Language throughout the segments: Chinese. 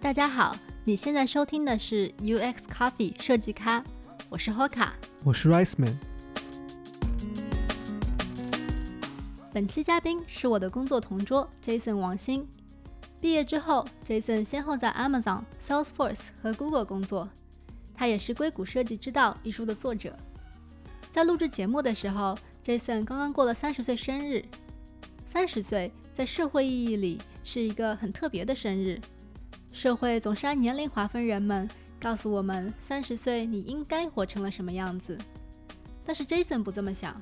大家好，你现在收听的是 UX Coffee 设计咖，我是 Hoka，我是 Rice Man。本期嘉宾是我的工作同桌 Jason 王鑫。毕业之后，Jason 先后在 Amazon、Salesforce 和 Google 工作。他也是《硅谷设计之道》一书的作者。在录制节目的时候，Jason 刚刚过了三十岁生日。三十岁在社会意义里是一个很特别的生日。社会总是按年龄划分人们，告诉我们三十岁你应该活成了什么样子。但是 Jason 不这么想。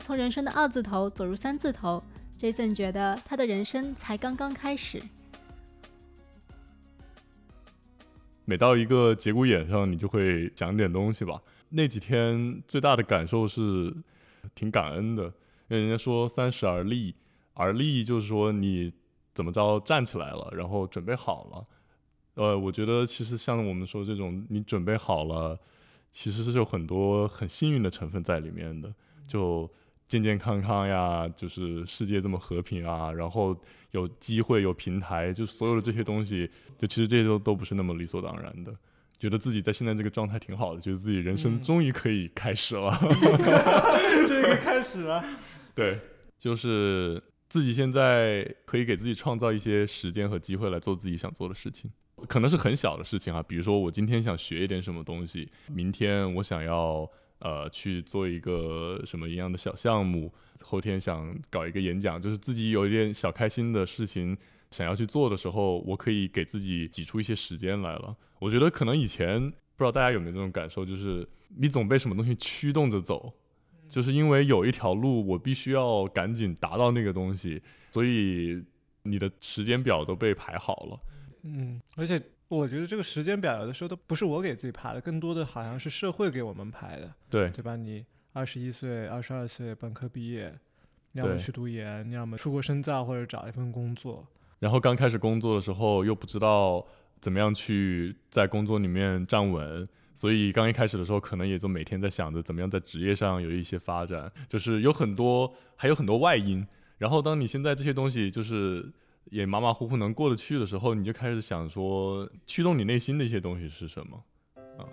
从人生的二字头走入三字头，Jason 觉得他的人生才刚刚开始。每到一个节骨眼上，你就会讲点东西吧。那几天最大的感受是挺感恩的，因为人家说三十而立，而立就是说你怎么着站起来了，然后准备好了。呃，我觉得其实像我们说这种，你准备好了，其实是有很多很幸运的成分在里面的，就。健健康康呀，就是世界这么和平啊，然后有机会有平台，就所有的这些东西，就其实这些都都不是那么理所当然的。觉得自己在现在这个状态挺好的，觉得自己人生终于可以开始了 终于可以开始了。对，就是自己现在可以给自己创造一些时间和机会来做自己想做的事情，可能是很小的事情啊，比如说我今天想学一点什么东西，明天我想要。呃，去做一个什么一样的小项目，后天想搞一个演讲，就是自己有一点小开心的事情想要去做的时候，我可以给自己挤出一些时间来了。我觉得可能以前不知道大家有没有这种感受，就是你总被什么东西驱动着走，就是因为有一条路我必须要赶紧达到那个东西，所以你的时间表都被排好了。嗯，而且。我觉得这个时间表有的时候都不是我给自己排的，更多的好像是社会给我们排的。对，对吧？你二十一岁、二十二岁本科毕业，要么去读研，要么出国深造或者找一份工作。然后刚开始工作的时候又不知道怎么样去在工作里面站稳，所以刚一开始的时候可能也就每天在想着怎么样在职业上有一些发展，就是有很多还有很多外因。然后当你现在这些东西就是。也马马虎虎能过得去的时候，你就开始想说，驱动你内心的一些东西是什么？啊。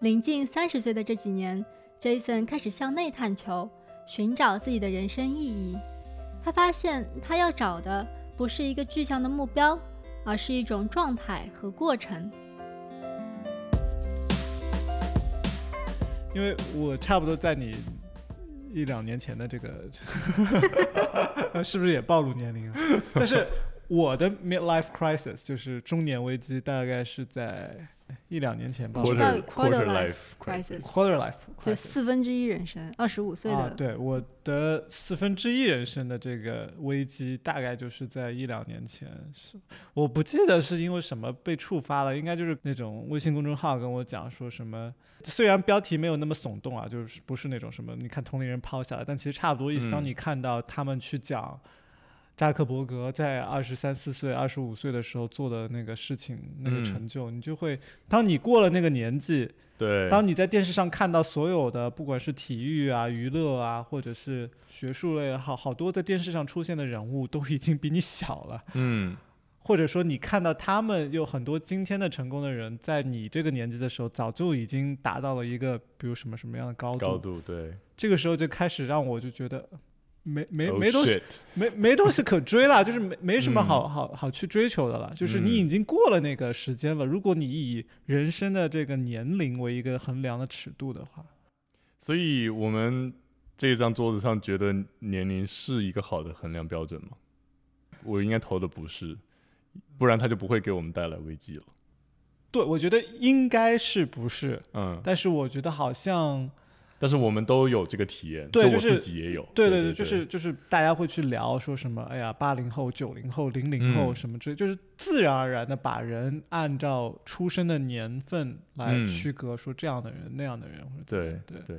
临近三十岁的这几年，Jason 开始向内探求，寻找自己的人生意义。他发现，他要找的不是一个具象的目标，而是一种状态和过程。因为我差不多在你。一两年前的这个，是不是也暴露年龄了？但是我的 midlife crisis 就是中年危机，大概是在。一两年前吧，quarter life crisis，quarter life 就四分之一人生，二十五岁的。对，我的四分之一人生的这个危机，大概就是在一两年前，是我不记得是因为什么被触发了，应该就是那种微信公众号跟我讲说什么，虽然标题没有那么耸动啊，就是不是那种什么你看同龄人抛下来，但其实差不多意思。当你看到他们去讲。扎克伯格在二十三四岁、二十五岁的时候做的那个事情、那个成就，你就会，当你过了那个年纪，对，当你在电视上看到所有的，不管是体育啊、娱乐啊，或者是学术类，好好多在电视上出现的人物，都已经比你小了，嗯，或者说你看到他们有很多今天的成功的人，在你这个年纪的时候，早就已经达到了一个，比如什么什么样的高度，高度，对，这个时候就开始让我就觉得。没没没东西，没没东西可追了，就是没没什么好好好去追求的了。就是你已经过了那个时间了。如果你以人生的这个年龄为一个衡量的尺度的话，所以我们这张桌子上觉得年龄是一个好的衡量标准吗？我应该投的不是，不然他就不会给我们带来危机了。对，我觉得应该是不是？嗯，但是我觉得好像。但是我们都有这个体验，对，我自己也有。对对对，就是就是大家会去聊说什么，哎呀，八零后、九零后、零零后什么之类，就是自然而然的把人按照出生的年份来区隔，说这样的人、那样的人，或者对对对。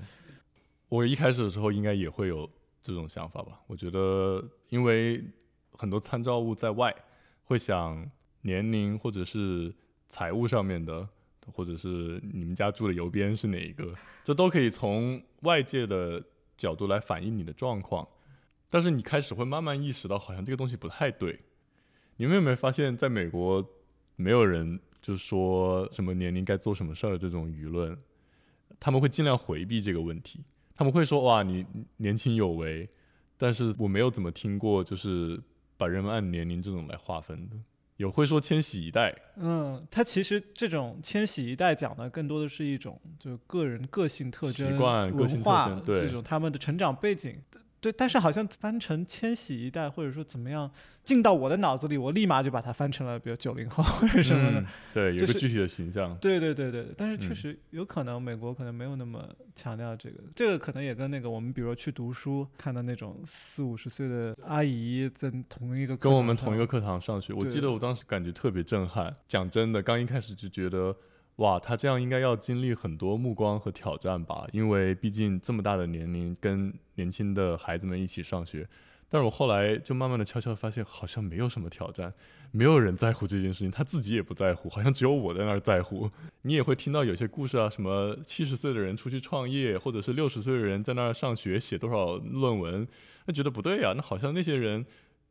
我一开始的时候应该也会有这种想法吧？我觉得，因为很多参照物在外，会想年龄或者是财务上面的。或者是你们家住的邮编是哪一个？这都可以从外界的角度来反映你的状况。但是你开始会慢慢意识到，好像这个东西不太对。你们有没有发现，在美国，没有人就说什么年龄该做什么事儿这种舆论，他们会尽量回避这个问题。他们会说：“哇，你年轻有为。”但是我没有怎么听过，就是把人们按年龄这种来划分的。有会说千禧一代，嗯，他其实这种千禧一代讲的更多的是一种就个人个性特征、习惯、文化这种他们的成长背景。对，但是好像翻成千禧一代，或者说怎么样进到我的脑子里，我立马就把它翻成了，比如九零后或者什么的。嗯对，有个具体的形象。对对对对，但是确嗯实有可能美国可能没有那么强调这个，这个可能也跟那个我们比如说去读书看到那种四五十岁的阿姨在同一个跟我们同一个课堂上学，我记得我当时感觉特别震撼。讲真的，刚一开始就觉得，哇，他这样应该要经历很多目光和挑战吧，因为毕竟这么大的年龄跟年轻的孩子们一起上学。但是我后来就慢慢的悄悄发现，好像没有什么挑战，没有人在乎这件事情，他自己也不在乎，好像只有我在那儿在乎。你也会听到有些故事啊，什么七十岁的人出去创业，或者是六十岁的人在那儿上学写多少论文，那觉得不对啊，那好像那些人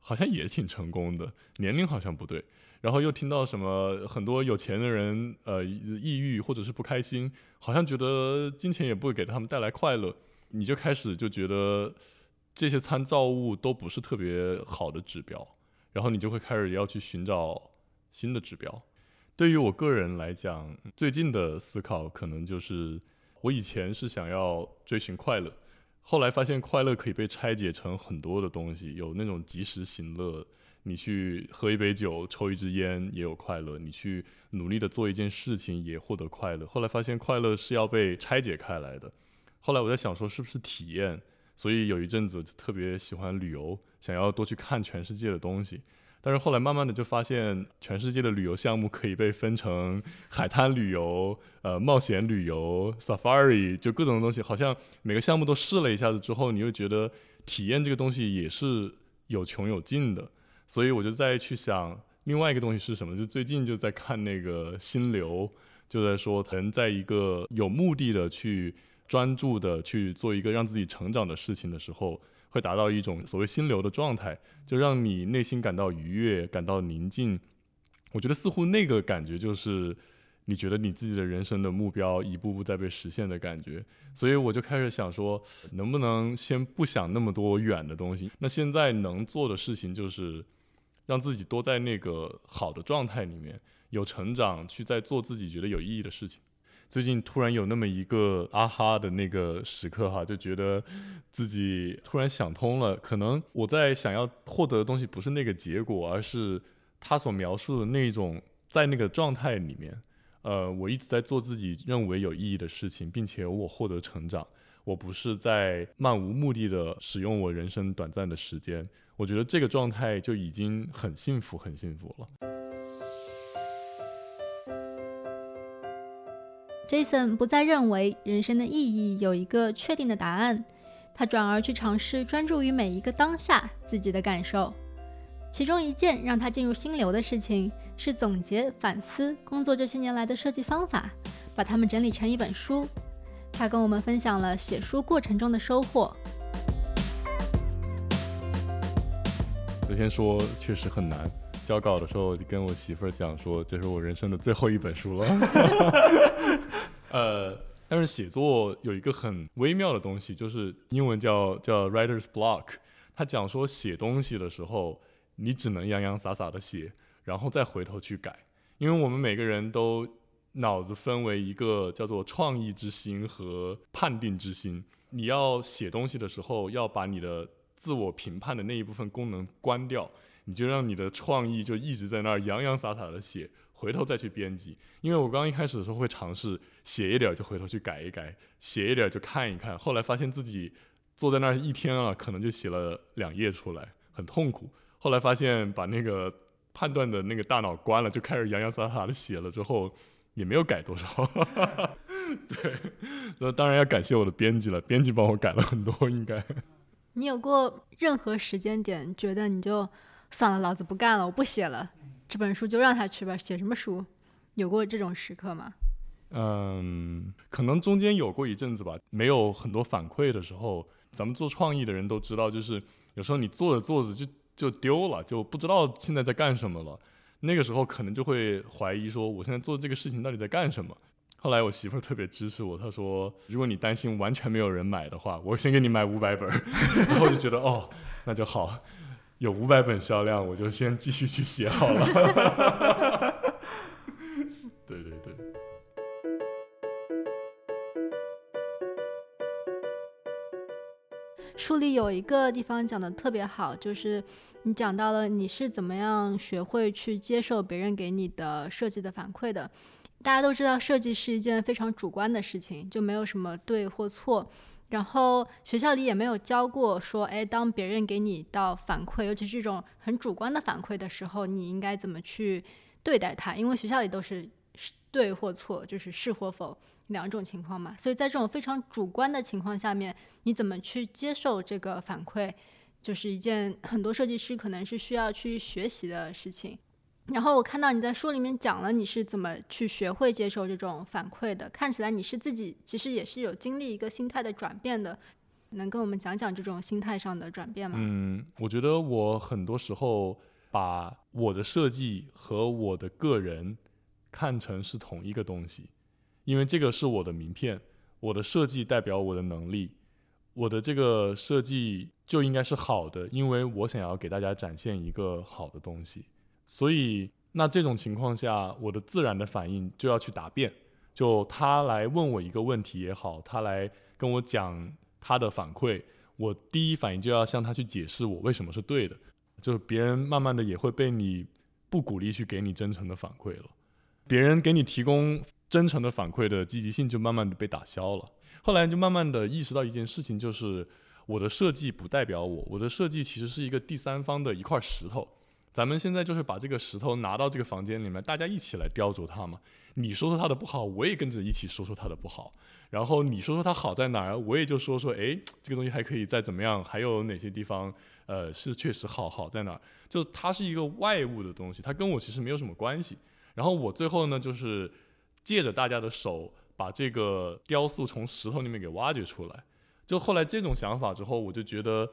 好像也挺成功的，年龄好像不对。然后又听到什么很多有钱的人呃抑郁或者是不开心，好像觉得金钱也不会给他们带来快乐，你就开始就觉得这些参照物都不是特别好的指标，然后你就会开始要去寻找新的指标。对于我个人来讲，最近的思考可能就是，我以前是想要追寻快乐，后来发现快乐可以被拆解成很多的东西，有那种及时行乐，你去喝一杯酒、抽一支烟也有快乐，你去努力的做一件事情也获得快乐。后来发现快乐是要被拆解开来的。后来我在想说，是不是体验？所以有一阵子特别喜欢旅游，想要多去看全世界的东西。但是后来慢慢的就发现，全世界的旅游项目可以被分成海滩旅游、呃冒险旅游、safari，就各种东西，好像每个项目都试了一下子之后，你又觉得体验这个东西也是有穷有尽的。所以我就再去想另外一个东西是什么，就最近就在看那个心流，就在说人在一个有目的的去专注的去做一个让自己成长的事情的时候，会达到一种所谓心流的状态，就让你内心感到愉悦，感到宁静。我觉得似乎那个感觉就是你觉得你自己的人生的目标一步步在被实现的感觉。所以我就开始想说，能不能先不想那么多远的东西？那现在能做的事情就是让自己多在那个好的状态里面有成长，去在做自己觉得有意义的事情。最近突然有那么一个啊哈的那个时刻哈，就觉得自己突然想通了，可能我在想要获得的东西不是那个结果，而是他所描述的那种在那个状态里面，呃，我一直在做自己认为有意义的事情，并且我获得成长。我不是在漫无目的的使用我人生短暂的时间，我觉得这个状态就已经很幸福，很幸福了。Jason 不再认为人生的意义有一个确定的答案，他转而去尝试专注于每一个当下自己的感受。其中一件让他进入心流的事情是总结反思工作这些年来的设计方法，把它们整理成一本书。他跟我们分享了写书过程中的收获。昨天说确实很难，交稿的时候我就跟我媳妇儿讲说，这是我人生的最后一本书了。呃，但是写作有一个很微妙的东西，就是英文叫叫 writer's block。他讲说写东西的时候，你只能洋洋洒洒的写，然后再回头去改，因为我们每个人都脑子分为一个叫做创意之心和判定之心。你要写东西的时候，要把你的自我评判的那一部分功能关掉，你就让你的创意就一直在那儿洋洋洒洒的写，回头再去编辑。因为我刚一开始的时候会尝试写一点就回头去改一改，写一点就看一看，后来发现自己坐在那儿一天啊，可能就写了两页出来，很痛苦。后来发现把那个判断的那个大脑关了，就开始洋洋洒洒的写了之后，也没有改多少。对，那当然要感谢我的编辑了，编辑帮我改了很多，应该。你有过任何时间点觉得你就算了，老子不干了，我不写了，这本书就让他去吧，写什么书？有过这种时刻吗？嗯，可能中间有过一阵子吧，没有很多反馈的时候，咱们做创意的人都知道，就是有时候你做着做着就就丢了，就不知道现在在干什么了。那个时候可能就会怀疑说，我现在做这个事情到底在干什么？后来我媳妇儿特别支持我，她说，如果你担心完全没有人买的话，我先给你买五百本。然后我就觉得哦，那就好，有五百本销量，我就先继续去写好了。对对对。书里有一个地方讲的特别好，就是你讲到了你是怎么样学会去接受别人给你的设计的反馈的。大家都知道，设计是一件非常主观的事情，就没有什么对或错。然后学校里也没有教过说，哎，当别人给你到反馈，尤其是这种很主观的反馈的时候，你应该怎么去对待它？因为学校里都是对或错，就是是或否。两种情况嘛，所以在这种非常主观的情况下面，你怎么去接受这个反馈，就是一件很多设计师可能是需要去学习的事情。然后我看到你在书里面讲了你是怎么去学会接受这种反馈的，看起来你是自己其实也是有经历一个心态的转变的，能跟我们讲讲这种心态上的转变吗？嗯，我觉得我很多时候把我的设计和我的个人看成是同一个东西。因为这个是我的名片，我的设计代表我的能力，我的这个设计就应该是好的，因为我想要给大家展现一个好的东西。所以，那这种情况下，我的自然的反应就要去答辩。就他来问我一个问题也好，他来跟我讲他的反馈，我第一反应就要向他去解释我为什么是对的。就别人慢慢的也会被你不鼓励去给你真诚的反馈了，别人给你提供。真诚的反馈的积极性就慢慢的被打消了。后来就慢慢的意识到一件事情，就是我的设计不代表我，我的设计其实是一个第三方的一块石头。咱们现在就是把这个石头拿到这个房间里面，大家一起来雕琢它嘛。你说说它的不好，我也跟着一起说说它的不好。然后你说说它好在哪儿，我也就说说，哎，这个东西还可以再怎么样，还有哪些地方，呃，是确实好好在哪儿。就它是一个外物的东西，它跟我其实没有什么关系。然后我最后呢，就是。借着大家的手，把这个雕塑从石头里面给挖掘出来。就后来这种想法之后，我就觉得，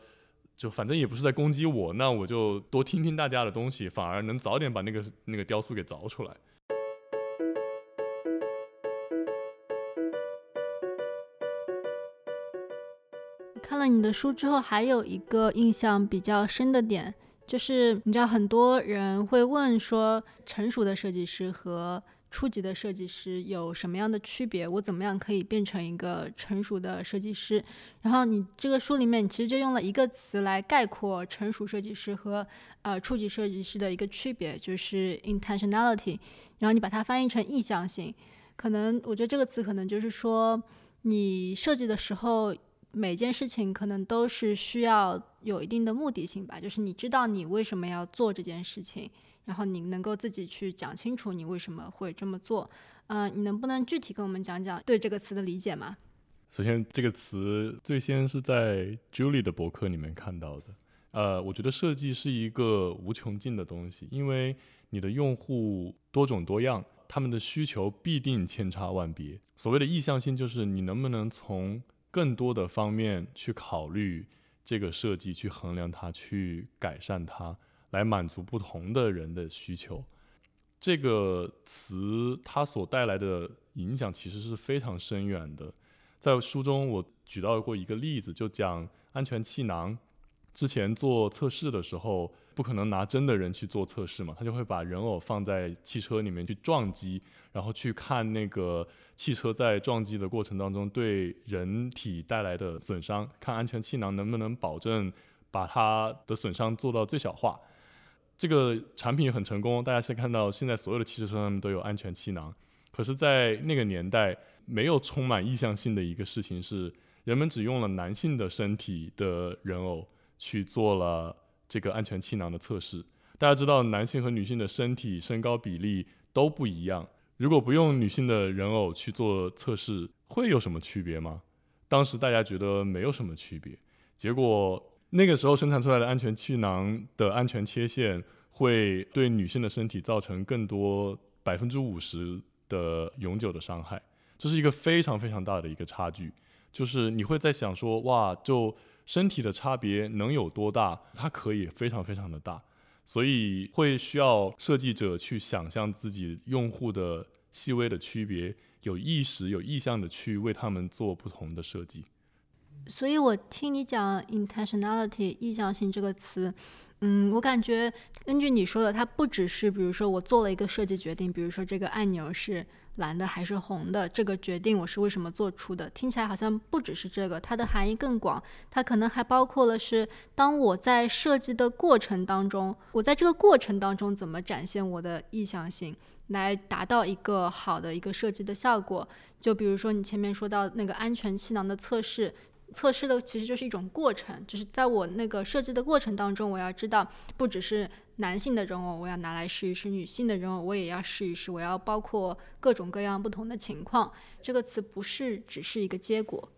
就反正也不是在攻击我，那我就多听听大家的东西，反而能早点把那个那个雕塑给凿出来。看了你的书之后，还有一个印象比较深的点，就是你知道很多人会问说，成熟的设计师和初级的设计师有什么样的区别？我怎么样可以变成一个成熟的设计师？然后你这个书里面，其实就用了一个词来概括成熟设计师和呃初级设计师的一个区别，就是 intentionality。然后你把它翻译成意向性，可能我觉得这个词可能就是说，你设计的时候每件事情可能都是需要有一定的目的性吧，就是你知道你为什么要做这件事情。然后你能够自己去讲清楚你为什么会这么做，嗯，你能不能具体跟我们讲讲对这个词的理解吗？首先，这个词最先是在 Julie 的博客里面看到的。呃，我觉得设计是一个无穷尽的东西，因为你的用户多种多样，他们的需求必定千差万别。所谓的意向性，就是你能不能从更多的方面去考虑这个设计，去衡量它，去改善它。来满足不同的人的需求，这个词它所带来的影响其实是非常深远的。在书中，我举到过一个例子，就讲安全气囊。之前做测试的时候，不可能拿真的人去做测试嘛，他就会把人偶放在汽车里面去撞击，然后去看那个汽车在撞击的过程当中对人体带来的损伤，看安全气囊能不能保证把它的损伤做到最小化。这个产品很成功，大家现在看到现在所有的汽车上面都有安全气囊。可是，在那个年代，没有充满意向性的一个事情是，人们只用了男性的身体的人偶去做了这个安全气囊的测试。大家知道，男性和女性的身体身高比例都不一样，如果不用女性的人偶去做测试，会有什么区别吗？当时大家觉得没有什么区别，结果。那个时候生产出来的安全气囊的安全切线，会对女性的身体造成更多百分之五十的永久的伤害，这是一个非常非常大的一个差距。就是你会在想说，哇，就身体的差别能有多大？它可以非常非常的大，所以会需要设计者去想象自己用户的细微的区别，有意识、有意向的去为他们做不同的设计。所以我听你讲 intentionality 意向性这个词。嗯，我感觉根据你说的，它不只是比如说我做了一个设计决定，比如说这个按钮是蓝的还是红的，这个决定我是为什么做出的？听起来好像不只是这个，它的含义更广，它可能还包括了是当我在设计的过程当中，我在这个过程当中怎么展现我的意向性，来达到一个好的一个设计的效果。就比如说你前面说到那个安全气囊的测试。测试的其实就是一种过程，就是在我那个设计的过程当中，我要知道不只是男性的人偶，我要拿来试一试；女性的人偶我也要试一试。我要包括各种各样不同的情况。这个词不是只是一个结果。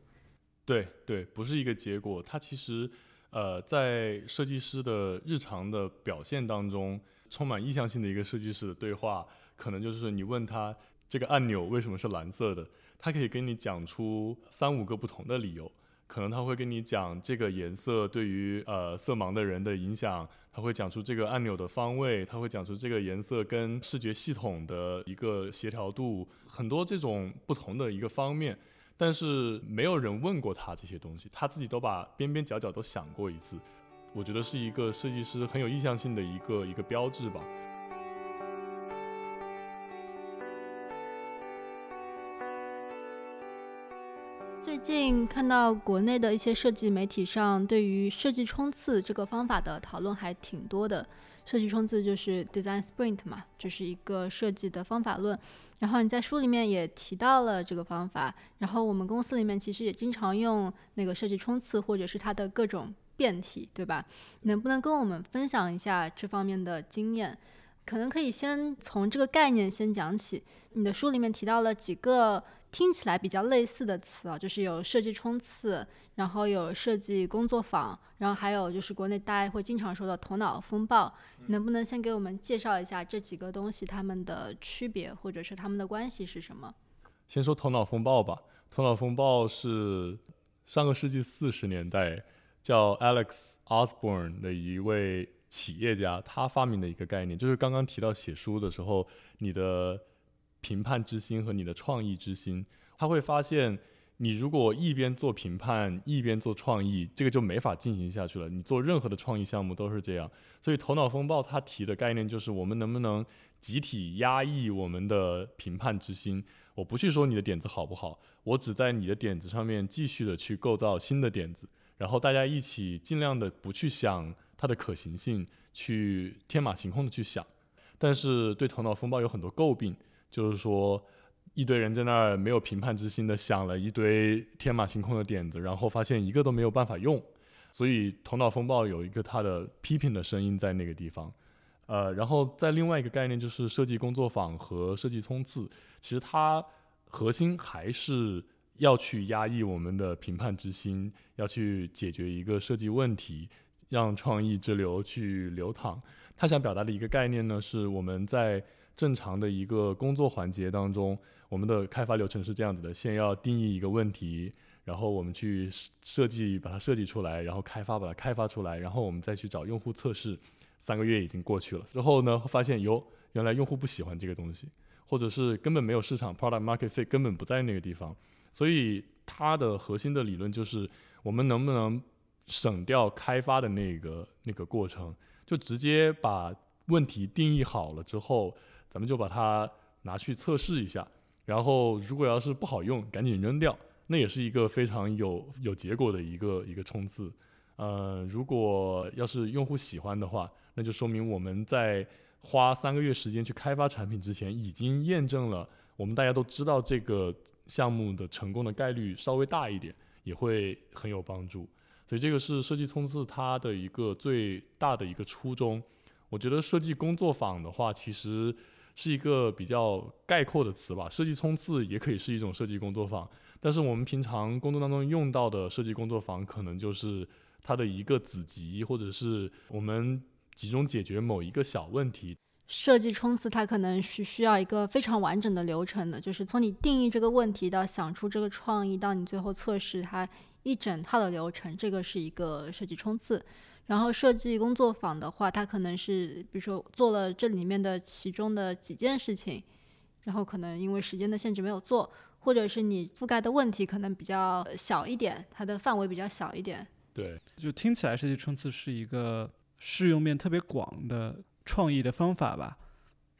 对对，不是一个结果。它其实呃，在设计师的日常的表现当中，充满意向性的一个设计师的对话，可能就是你问他这个按钮为什么是蓝色的，他可以跟你讲出三五个不同的理由。可能他会跟你讲这个颜色对于呃色盲的人的影响，他会讲出这个按钮的方位，他会讲出这个颜色跟视觉系统的一个协调度，很多这种不同的一个方面，但是没有人问过他这些东西，他自己都把边边角角都想过一次，我觉得是一个设计师很有意向性的一个一个标志吧。最近看到国内的一些设计媒体上对于设计冲刺这个方法的讨论还挺多的。设计冲刺就是 design sprint 嘛，就是一个设计的方法论。然后你在书里面也提到了这个方法。然后我们公司里面其实也经常用那个设计冲刺或者是它的各种变体，对吧？能不能跟我们分享一下这方面的经验？可能可以先从这个概念先讲起。你的书里面提到了几个。听起来比较类似的词啊，就是有设计冲刺，然后有设计工作坊，然后还有就是国内大家会经常说的头脑风暴。能不能先给我们介绍一下这几个东西它们的区别，或者是它们的关系是什么？先说头脑风暴吧。头脑风暴是上个世纪四十年代叫 Alex Osborne 的一位企业家，他发明的一个概念，就是刚刚提到写书的时候，你的。评判之心和你的创意之心，他会发现，你如果一边做评判一边做创意，这个就没法进行下去了。你做任何的创意项目都是这样。所以头脑风暴他提的概念就是，我们能不能集体压抑我们的评判之心？我不去说你的点子好不好，我只在你的点子上面继续的去构造新的点子，然后大家一起尽量的不去想它的可行性，去天马行空的去想。但是对头脑风暴有很多诟病。就是说，一堆人在那儿没有评判之心的想了一堆天马行空的点子，然后发现一个都没有办法用，所以头脑风暴有一个它的批评的声音在那个地方。呃，然后在另外一个概念就是设计工作坊和设计冲刺，其实它核心还是要去压抑我们的评判之心，要去解决一个设计问题，让创意之流去流淌。他想表达的一个概念呢，是我们在。正常的一个工作环节当中，我们的开发流程是这样子的：先要定义一个问题，然后我们去设计把它设计出来，然后开发把它开发出来，然后我们再去找用户测试。三个月已经过去了之后呢，发现哟，原来用户不喜欢这个东西，或者是根本没有市场，product market fit 根本不在那个地方。所以它的核心的理论就是，我们能不能省掉开发的那个那个过程，就直接把问题定义好了之后。咱们就把它拿去测试一下，然后如果要是不好用，赶紧扔掉，那也是一个非常有有结果的一个一个冲刺。呃，如果要是用户喜欢的话，那就说明我们在花三个月时间去开发产品之前，已经验证了我们大家都知道这个项目的成功的概率稍微大一点，也会很有帮助。所以这个是设计冲刺它的一个最大的一个初衷。我觉得设计工作坊的话，其实。是一个比较概括的词吧，设计冲刺也可以是一种设计工作坊，但是我们平常工作当中用到的设计工作坊，可能就是它的一个子集，或者是我们集中解决某一个小问题。设计冲刺它可能是需要一个非常完整的流程的，就是从你定义这个问题到想出这个创意，到你最后测试它一整套的流程，这个是一个设计冲刺。然后设计工作坊的话，它可能是比如说做了这里面的其中的几件事情，然后可能因为时间的限制没有做，或者是你覆盖的问题可能比较小一点，它的范围比较小一点。对，就听起来设计冲刺是一个适用面特别广的创意的方法吧？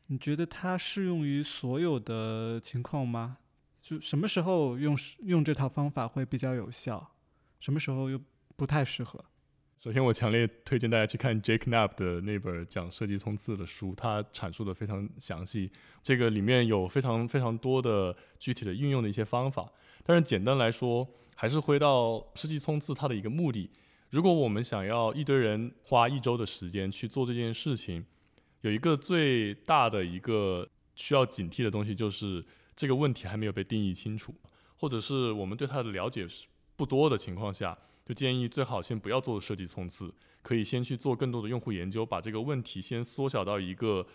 你觉得它适用于所有的情况吗？就什么时候用用这套方法会比较有效，什么时候又不太适合？首先，我强烈推荐大家去看 Jake Knapp 的那本讲设计冲刺的书，他阐述的非常详细。这个里面有非常非常多的具体的运用的一些方法。但是简单来说，还是回到设计冲刺它的一个目的。如果我们想要一堆人花一周的时间去做这件事情，有一个最大的一个需要警惕的东西，就是这个问题还没有被定义清楚，或者是我们对它的了解是不多的情况下。就建议最好先不要做设计冲刺，可以先去做更多的用户研究，把这个问题先缩小到一个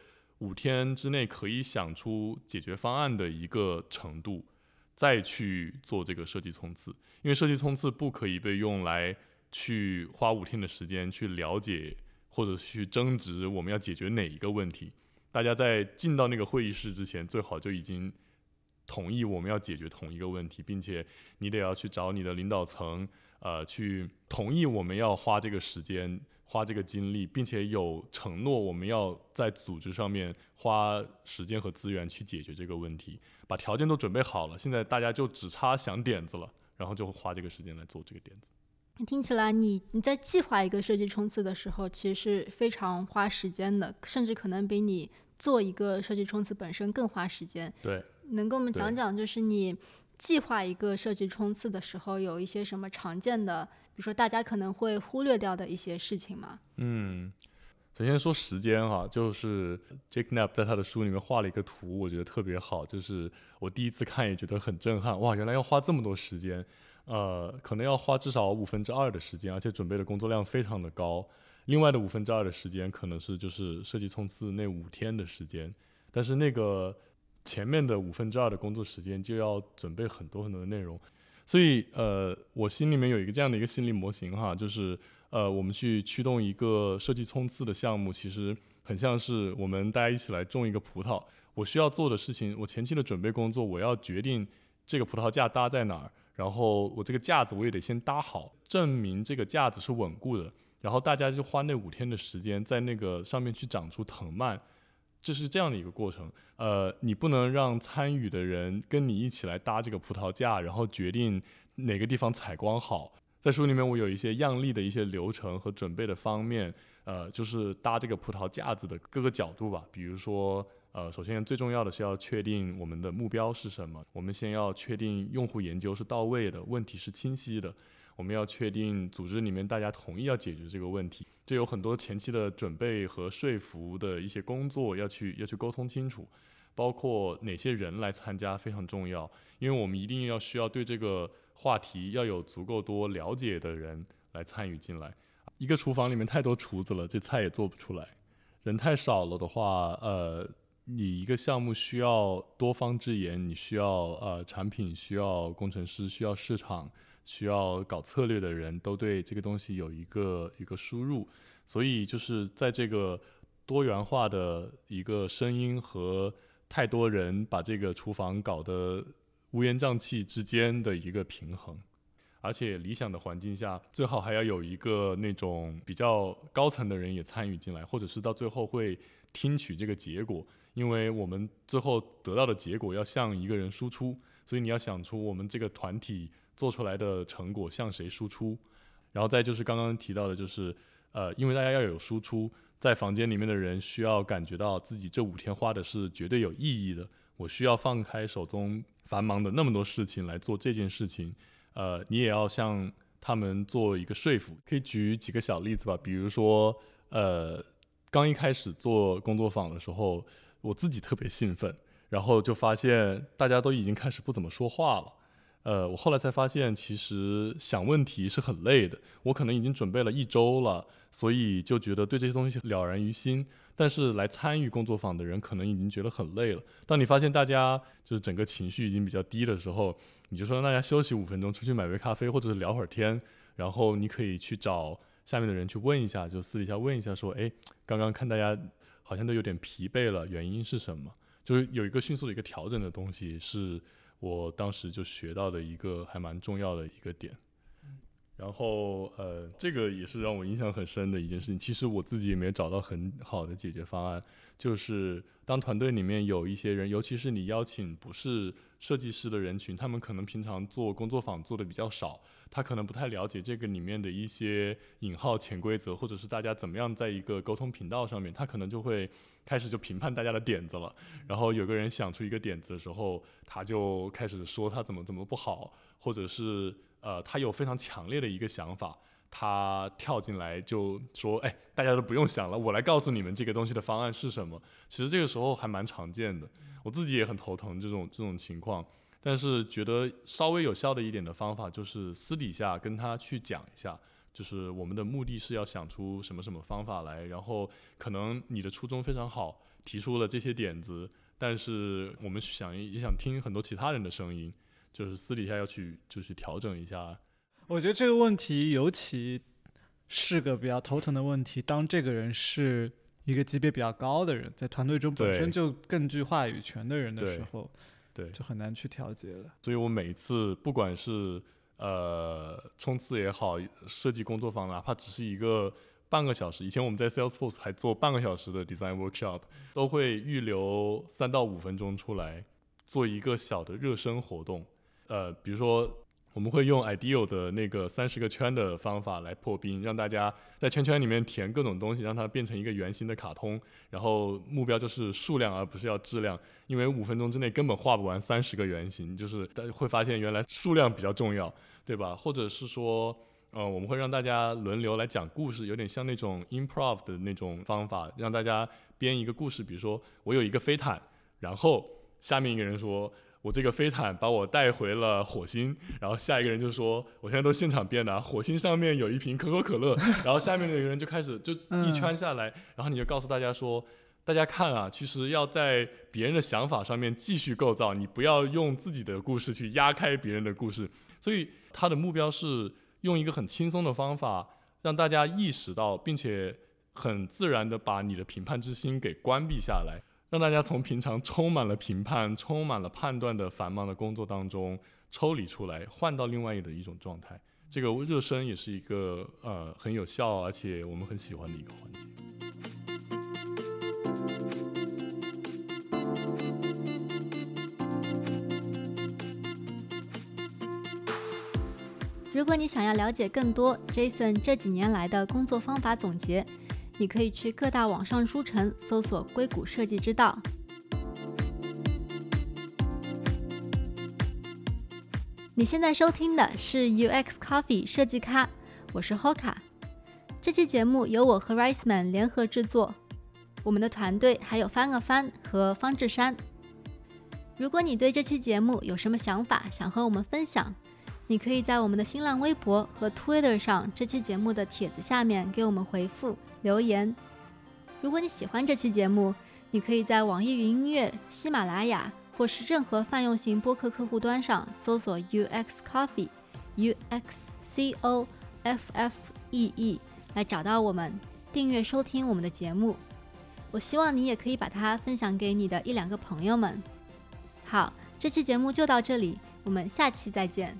五天之内可以想出解决方案的一个程度，再去做这个设计冲刺。因为设计冲刺不可以被用来去花五天的时间去了解或者去争执我们要解决哪一个问题。大家在进到那个会议室之前，最好就已经同意我们要解决同一个问题，并且你得要去找你的领导层。呃，去同意我们要花这个时间、花这个精力，并且有承诺我们要在组织上面花时间和资源去解决这个问题，把条件都准备好了，现在大家就只差想点子了，然后就花这个时间来做这个点子。听起来，你你在计划一个设计冲刺的时候，其实是非常花时间的，甚至可能比你做一个设计冲刺本身更花时间。对，能跟我们讲讲，就是你。计划一个设计冲刺的时候，有一些什么常见的，比如说大家可能会忽略掉的一些事情吗？嗯，首先说时间哈，就是 Jake Knapp 在他的书里面画了一个图，我觉得特别好，就是我第一次看也觉得很震撼，哇，原来要花这么多时间，呃，可能要花至少五分之二的时间，而且准备的工作量非常的高，另外的五分之二的时间可能是就是设计冲刺那五天的时间，但是那个。前面的五分之二的工作时间就要准备很多很多的内容，所以呃，我心里面有一个这样的一个心理模型哈，就是呃，我们去驱动一个设计冲刺的项目，其实很像是我们大家一起来种一个葡萄。我需要做的事情，我前期的准备工作，我要决定这个葡萄架搭在哪儿，然后我这个架子我也得先搭好，证明这个架子是稳固的，然后大家就花那五天的时间在那个上面去长出藤蔓。这是这样的一个过程，呃，你不能让参与的人跟你一起来搭这个葡萄架，然后决定哪个地方采光好。在书里面，我有一些样例的一些流程和准备的方面，呃，就是搭这个葡萄架子的各个角度吧。比如说，呃，首先最重要的是要确定我们的目标是什么，我们先要确定用户研究是到位的，问题是清晰的。我们要确定组织里面大家同意要解决这个问题，这有很多前期的准备和说服的一些工作要去要去沟通清楚，包括哪些人来参加非常重要，因为我们一定要需要对这个话题要有足够多了解的人来参与进来。一个厨房里面太多厨子了，这菜也做不出来；人太少了的话，呃，你一个项目需要多方支援，你需要呃产品，需要工程师，需要市场。需要搞策略的人都对这个东西有一个一个输入，所以就是在这个多元化的一个声音和太多人把这个厨房搞得乌烟瘴气之间的一个平衡，而且理想的环境下，最好还要有一个那种比较高层的人也参与进来，或者是到最后会听取这个结果，因为我们最后得到的结果要向一个人输出，所以你要想出我们这个团体。做出来的成果向谁输出？然后再就是刚刚提到的，就是呃，因为大家要有输出，在房间里面的人需要感觉到自己这五天花的是绝对有意义的。我需要放开手中繁忙的那么多事情来做这件事情。呃，你也要向他们做一个说服。可以举几个小例子吧，比如说，呃，刚一开始做工作坊的时候，我自己特别兴奋，然后就发现大家都已经开始不怎么说话了。呃，我后来才发现，其实想问题是很累的。我可能已经准备了一周了，所以就觉得对这些东西了然于心。但是来参与工作坊的人可能已经觉得很累了。当你发现大家就是整个情绪已经比较低的时候，你就说让大家休息五分钟，出去买杯咖啡或者是聊会儿天，然后你可以去找下面的人去问一下，就私底下问一下说，哎，刚刚看大家好像都有点疲惫了，原因是什么？就是有一个迅速的一个调整的东西，是我当时就学到的一个还蛮重要的一个点。然后，呃，这个也是让我印象很深的一件事情。其实我自己也没有找到很好的解决方案。就是当团队里面有一些人，尤其是你邀请不是设计师的人群，他们可能平常做工作坊做的比较少，他可能不太了解这个里面的一些引号潜规则，或者是大家怎么样在一个沟通频道上面，他可能就会开始就评判大家的点子了。然后有个人想出一个点子的时候，他就开始说他怎么怎么不好，或者是。呃，他有非常强烈的一个想法，他跳进来就说：“哎，大家都不用想了，我来告诉你们这个东西的方案是什么。”其实这个时候还蛮常见的，我自己也很头疼这种这种情况。但是觉得稍微有效的一点的方法就是私底下跟他去讲一下，就是我们的目的是要想出什么什么方法来，然后可能你的初衷非常好，提出了这些点子，但是我们想也想听很多其他人的声音。就是私底下要去，就去调整一下。我觉得这个问题尤其是个比较头疼的问题。当这个人是一个级别比较高的人，在团队中本身就更具话语权的人的时候，对，就很难去调节了。所以我每一次不管是呃冲刺也好，设计工作坊，哪怕只是一个半个小时，以前我们在 Salesforce 还做半个小时的 design workshop，都会预留三到五分钟出来做一个小的热身活动。呃，比如说，我们会用 Ideal 的那个三十个圈的方法来破冰，让大家在圈圈里面填各种东西，让它变成一个圆形的卡通。然后目标就是数量，而不是要质量，因为五分钟之内根本画不完三十个圆形，就是大家会发现原来数量比较重要，对吧？或者是说，呃，我们会让大家轮流来讲故事，有点像那种 improv 的那种方法，让大家编一个故事。比如说，我有一个飞毯，然后下面一个人说。我这个飞毯把我带回了火星，然后下一个人就说：“我现在都现场编的，火星上面有一瓶可口可乐。”然后下面那个人就开始就一圈下来，然后你就告诉大家说：“大家看啊，其实要在别人的想法上面继续构造，你不要用自己的故事去压开别人的故事。”所以他的目标是用一个很轻松的方法，让大家意识到，并且很自然的把你的评判之心给关闭下来。让大家从平常充满了评判、充满了判断的繁忙的工作当中抽离出来，换到另外的一种状态。这个热身也是一个呃很有效，而且我们很喜欢的一个环节。如果你想要了解更多 Jason 这几年来的工作方法总结。你可以去各大网上书城搜索“硅谷设计之道”。你现在收听的是 UX Coffee 设计咖，我是 Hoka。这期节目由我和 Riceman 联合制作，我们的团队还有翻个翻和方志山。如果你对这期节目有什么想法，想和我们分享，你可以在我们的新浪微博和 Twitter 上这期节目的帖子下面给我们回复。留言。如果你喜欢这期节目，你可以在网易云音乐、喜马拉雅或是任何泛用型播客客户端上搜索 UX Coffee（U X C O F F E E） 来找到我们，订阅收听我们的节目。我希望你也可以把它分享给你的一两个朋友们。好，这期节目就到这里，我们下期再见。